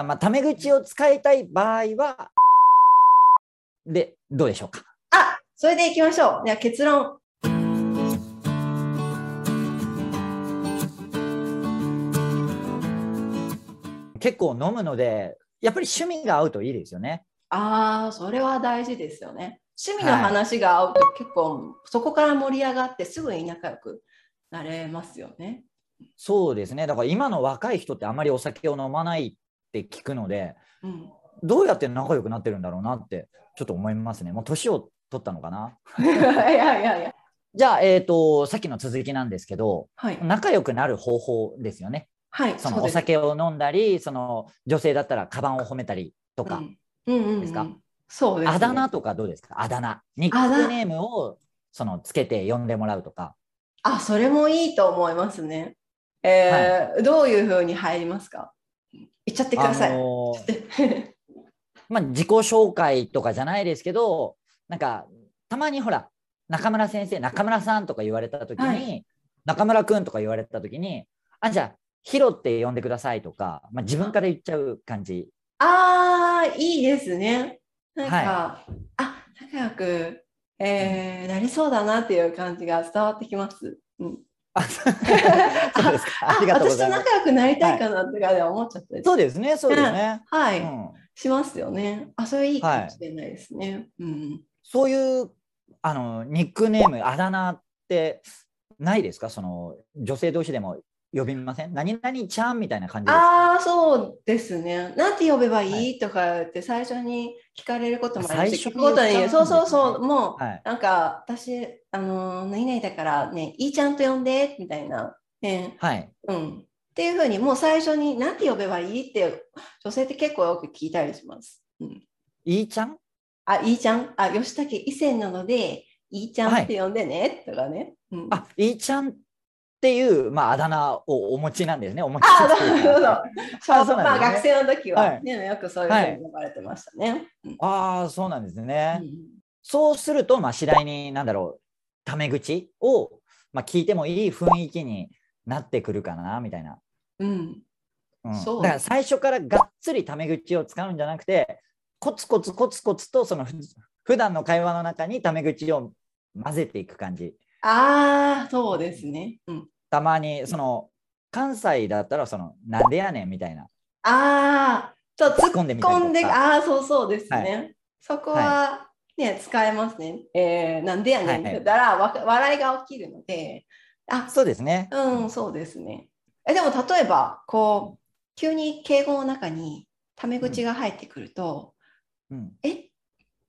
らまあ、タメ口を使いたい場合は、で、どうでしょうか？あ、それでいきましょう。では結論。結構飲むので、やっぱり趣味が合うといいですよね。ああ、それは大事ですよね。趣味の話が合うと結構、そこから盛り上がってすぐに仲良くなれますよね。そうですね。だから今の若い人ってあまりお酒を飲まないって聞くので、うん、どうやって仲良くなってるんだろうなってちょっと思いますね。もう年を取ったのかな？いやいやいや。じゃあ、えっ、と、さっきの続きなんですけど、はい。仲良くなる方法ですよね。はい。そのお酒を飲んだり、その女性だったらカバンを褒めたりとか、うんうんうんうんですか？そうです、ね。あだ名とかどうですか？あだ名。ニックネームをそのつけて呼んでもらうとか。あ、それもいいと思いますね。えーどういうふうに入りますか？言っちゃってください。あのーで まあ、自己紹介とかじゃないですけど、なんか、たまにほら、中村先生、中村さんとか言われたときに、はい中村くんとか言われたときに、あ、じゃあ、ヒロって呼んでくださいとか、まあ、自分から言っちゃう感じ。ああ、いいですね。なんか、はあ、仲良く、えーなりそうだなっていう感じが伝わってきます。うん、あ そうですか。ありがとうございます。私と仲良くなりたいかなとかで思っちゃったり、そうですね、そうですね。はい、うんしますよね。あ、それいいかもしれないですね。うん。そういうあのニックネーム、あだ名ってないですか？その女性同士でも呼びません？何々ちゃんみたいな感じですか？ああ、そうですね。なんて呼べばいい、はいとかって最初に聞かれることもあるし、最初に聞そうそうそう、もう、はいなんか私、あのー、何々だからね、いいちゃんと呼んで、みたいな。ね、はい。うん。っていうふうに、もう最初になんて呼べばいいって、女性って結構よく聞いたりします。うん、いいちゃん？あ、いいちゃん、あ、吉武以前なので、いいちゃんはいって呼んでね、とかね。うん、あ、いいちゃんっていう、まあ、あだ名をお持ちなんですね。お持ちあ、なるほど。そうそうまあなんですね学生の時は、はいねよくそういうふうに呼ばれてましたね。うんああ、そうなんですね。うんそうすると、まあ、次第に、なんだろう、タメ口を、まあ、聞いてもいい雰囲気になってくるかな、みたいな。うん、うん、そうだから最初からがっつりタメ口を使うんじゃなくて、コツコツコツコツと、そのふ普段の会話の中にタメ口を混ぜていく感じ。ああ、そうですね。うん、たまに、その、関西だったら、その、なんでやねんみたいな。ああ、ちょっと突っ込んでああ、そうそうですね。はそこは、ね、使えますね。えー、なんでやねんって言ったら、わ笑いが起きるので、あ、そうですね。うん、そうですね。え、でも例えば、こう、急に敬語の中にタメ口が入ってくると、うん。え？っ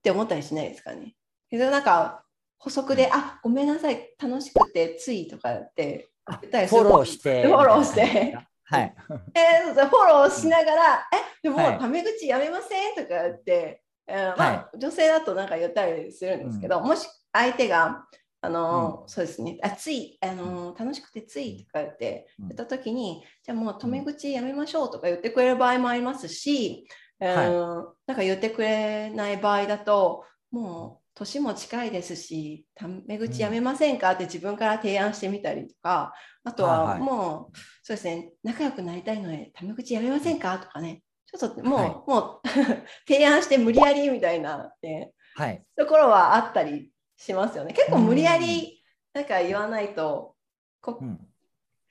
て思ったりしないですかね。なんか補足で、あごめんなさい、楽しくてついとかって言ったりするフォローして。フォローして。はい。えーフォローしながら、えでも、はい。タメ口やめませんとか言って、えーまあは女性だとなんか言ったりするんですけど、もし相手が、あのーそうですね、あつい、あのー楽しくてついとか言ってうん。言ったときに、じゃあもうタメ口やめましょうとか言ってくれる場合もありますし、えーなんか言ってくれない場合だと、もう年も近いですし、タメ口やめませんか？って自分から提案してみたりとか、あとはもう、そうですね、仲良くなりたいので、タメ口やめませんか？とかね、ちょっともう、はい。もう 提案して無理やりみたいな、ね、はい。ところはあったりしますよね。結構無理やりなんか言わないと、こうん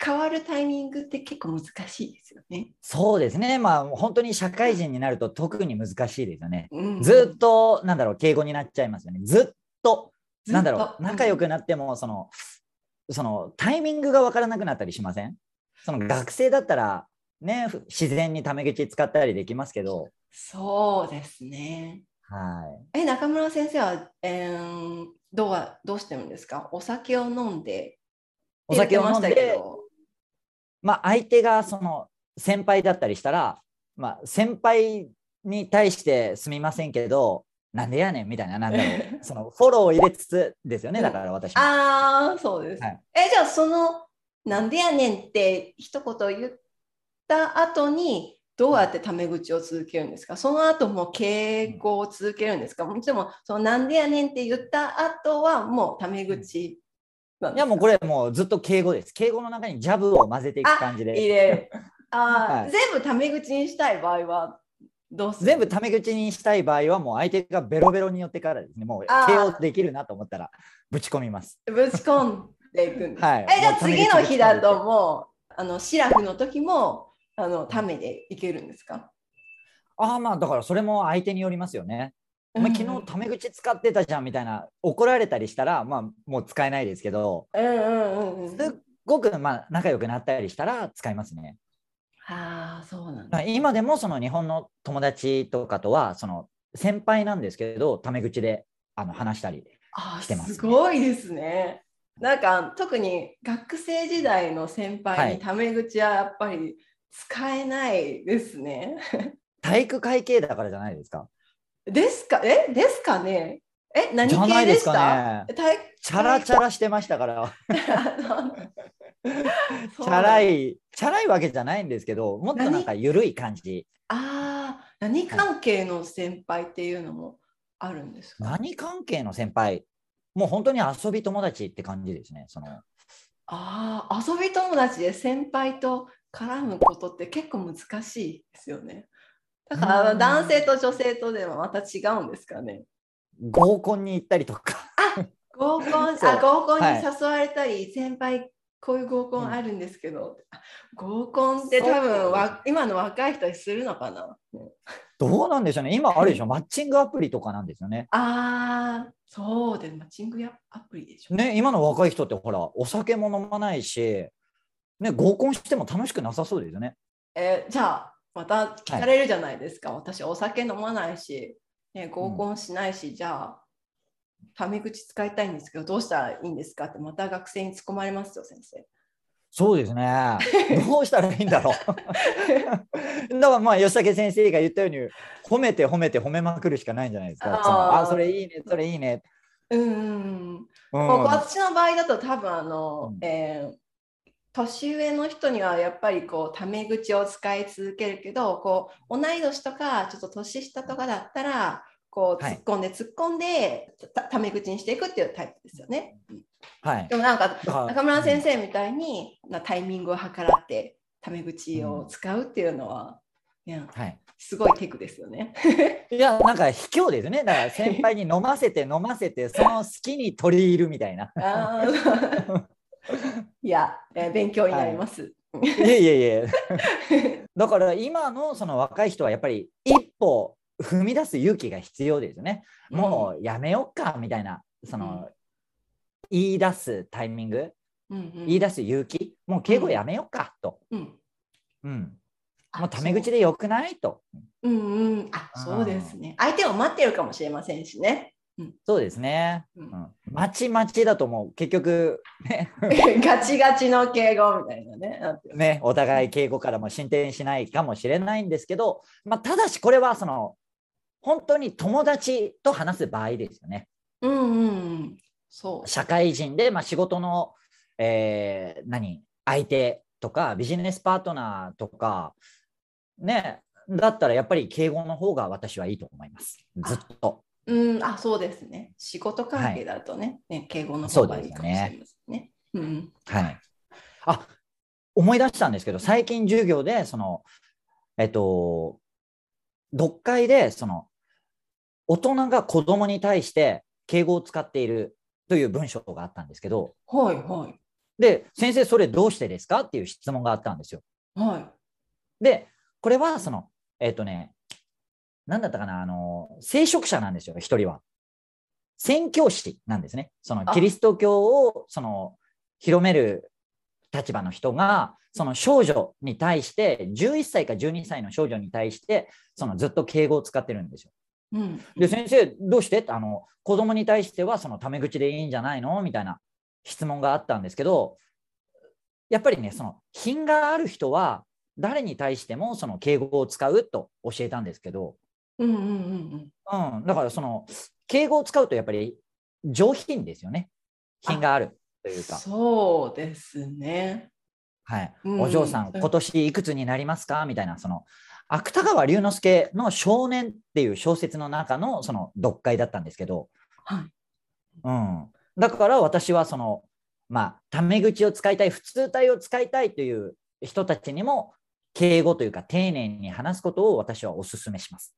変わるタイミングって結構難しいですよね。そうですね。まあ、本当に社会人になると特に難しいですよね。うんずっと、なんだろう、敬語になっちゃいますよね。ずっと、なんだろう、仲良くくなっても、その、その、タイミングがわからなくなったりしません？その学生だったら、ね、ふ自然にタメ口使ったりできますけど、そうですね。はい。え、中村先生は、えーどうはどうしてるんですか？お酒を飲んで。お酒を飲んで、どまあ、相手がその先輩だったりしたら、まあ、先輩に対してすみませんけど、なんでやねんみたいな、なんだろう、そのフォローを入れつつですよね、だから私も。ああ、そうです。はい。え、じゃあその、なんでやねんって一言言った後に、どうやってタメ口を続けるんですか？その後も敬語を続けるんですか？もちろん、そのなんでやねんって言った後はもうタメ口いやもうこれもうずっと敬語です。敬語の中にジャブを混ぜていく感じ入で。れる。あー、はい。全部タメ口にしたい場合はどうする？全部タメ口にしたい場合はもう相手がベロベロによってからですね。もうあー KO できるなと思ったらぶち込みます。ぶち込んでいくんです。はい。えじゃあ次の日だともうあのシラフの時もあのタメでいけるんですか？ああまあだからそれも相手によりますよねお前うん昨日タメ口使ってたじゃんみたいな怒られたりしたらまあもう使えないですけどうんうんうんうん。すっごくまあ仲良くなったりしたら使いますねああそうなん今でもその日本の友達とかとはその先輩なんですけどタメ口であの話したりあしてますねすごいですね。なんか特に学生時代の先はい輩にタメ口はやっぱり使えないですね。体育会系だからじゃないですかですか？え？ですかね？え？何系でしいですかたね体チャラチャラしてましたから。チャラいチャラいわけじゃないんですけどもっとなんか緩い感じ。ああ何関係の先輩っていうのもあるんですか？何関係の先輩？もう本当に遊び友達って感じですねその。ああ遊び友達で先輩と絡むことって結構難しいですよね。だからうん男性と女性とではまた違うんですかね。合コンに行ったりとか。合コンあ合コンにはい誘われたり、先輩こういう合コンあるんですけど、あ合コンって多分わ今の若い人にするのかな。どうなんでしょうね。今あるでしょ。マッチングアプリとかなんですよね。ああそうです。マッチングやアプリでしょ。ね今の若い人ってほらお酒も飲まないしね合コンしても楽しくなさそうですよね。えーじゃあまた聞かれるじゃないですか、私お酒飲まないし、ね、合コンしないし、じゃあタメ口使いたいんですけどどうしたらいいんですかってまた学生に突っ込まれますよ先生。そうですね。どうしたらいいんだろう。だからまあ吉武先生が言ったように褒めて褒めて褒めまくるしかないんじゃないですか。あー。あそれいいねそれいいね、うんうん私の場合だと多分あの、うん。えー年上の人にはやっぱりこうタメ口を使い続けるけどこう同い年とかちょっと年下とかだったらこうはい。突っ込んで突っ込んでたタメ口にしていくっていうタイプですよね。はい。でもなんか中村先生みたいに、なタイミングを計らってタメ口を使うっていうのは、いやはい。すごいテクですよね。いやなんか卑怯ですね。だから先輩に飲ませて飲ませてその好きに取り入るみたいな いや、えー勉強になります。い。えいえいえ。だから今のその若い人はやっぱり一歩踏み出す勇気が必要ですよね。もうやめよっかみたいなその、言い出すタイミングうん、うん。うん言い出す勇気もう敬語やめよっかと、うん。うん、あもうタメ口でよくないと。う。んうん、あそうですね。相手を待ってるかもしれませんしね。そうですね、ううんん、待ち待ちだともう結局ね ガチガチの敬語みたいなね。ねお互い敬語からも進展しないかもしれないんですけど、まあ、ただしこれはその本当に友達と話す場合ですよね。うんうんうん。そう。社会人で、まあ、仕事の、えー何相手とかビジネスパートナーとかねだったらやっぱり敬語の方が私はいいと思いますずっと。うん、あそうですね。仕事関係だとね、ね敬語の方がいいかもしれませんね。うんはい、あ思い出したんですけど最近授業でそのえっと読解でその大人が子供に対して敬語を使っているという文章があったんですけどはいはいで先生それどうしてですか？っていう質問があったんですよ。はい。でこれはそのえっとね何だったかなあの聖職者なんですよ一人は。宣教師なんですね。そのあキリスト教をその広める立場の人がその少女に対して11歳か12歳の少女に対してそのずっと敬語を使ってるんですよ。うん。で先生どうして？あの子供に対してはそのタメ口でいいんじゃないの？みたいな質問があったんですけどやっぱりねその品がある人は誰に対してもその敬語を使うと教えたんですけど、うんうんうんうん。うん、だからその敬語を使うとやっぱり上品ですよね品があるというか。そうですね。はい、うんお嬢さん今年いくつになりますか？みたいな、その芥川龍之介の少年っていう小説の中のその読解だったんですけど、はい。うん、だから私はその、まあ、タメ口を使いたい、普通体を使いたいという人たちにも敬語というか丁寧に話すことを私はお勧めします。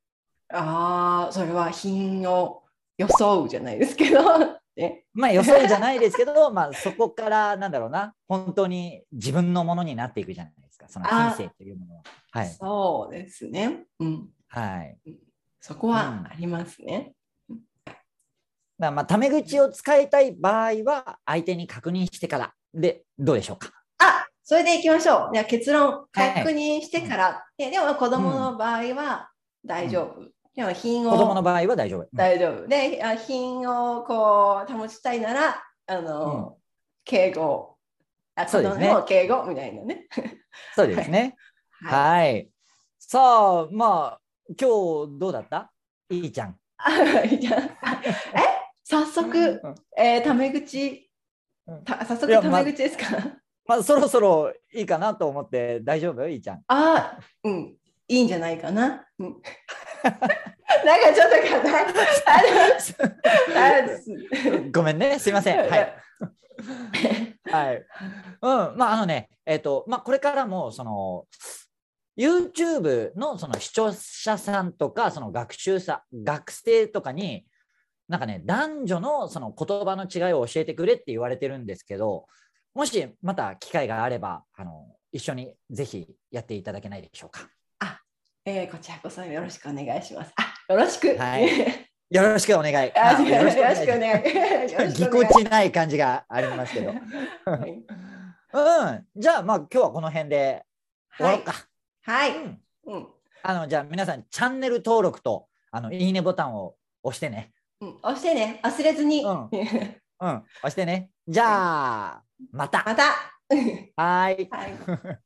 ああ、それは品を装うじゃないですけど。ね、まあ予想じゃないですけど、まあそこからなんだろうな、本当に自分のものになっていくじゃないですか、その品性というものは。はい。そうですね。うん。はい。そこはありますね。だからまあタメ口を使いたい場合は、相手に確認してからで、どうでしょうか？あそれでいきましょう。じゃあ結論、はい確認してから。ででも子供の場合は大丈夫。でも品を子供の場合は大丈夫。うん大丈夫。で、あ品をこう保ちたいなら、あの、敬語。あそうですね敬語みたいなね。そうですね。はい。はい。さあ、まあ、今日どうだった？いいちゃん。あじゃあえ？早速、うんえー、タメ口うんた早速タメ口ですか、まあ、そろそろいいかなと思って大丈夫？いいちゃん。あうん、いいんじゃないかな？うん、なんかちょっとごめんね、すいません。はい。はい。うん、まあ、あのね、えっ、と、まあ、これからも、その、YouTube のその視聴者さんとか、その学習者、学生とかに、なんかね、男女のその言葉の違いを教えてくれって言われてるんですけど、もしまた機会があれば、あの、一緒にぜひやっていただけないでしょうか。えーこちらこそよろしくお願いします。あよろしく。はいよろしくお願い。よろしくお願い。ぎこちない感じがありますけど。はいうん、じゃあまあ今日はこの辺で終わろうか。はい。うん、うんあのじゃあ皆さんチャンネル登録とあのいいねボタンを押してね。うん、押してね、忘れずに。うんうん、押してね。じゃあまた。また。はーい。はい。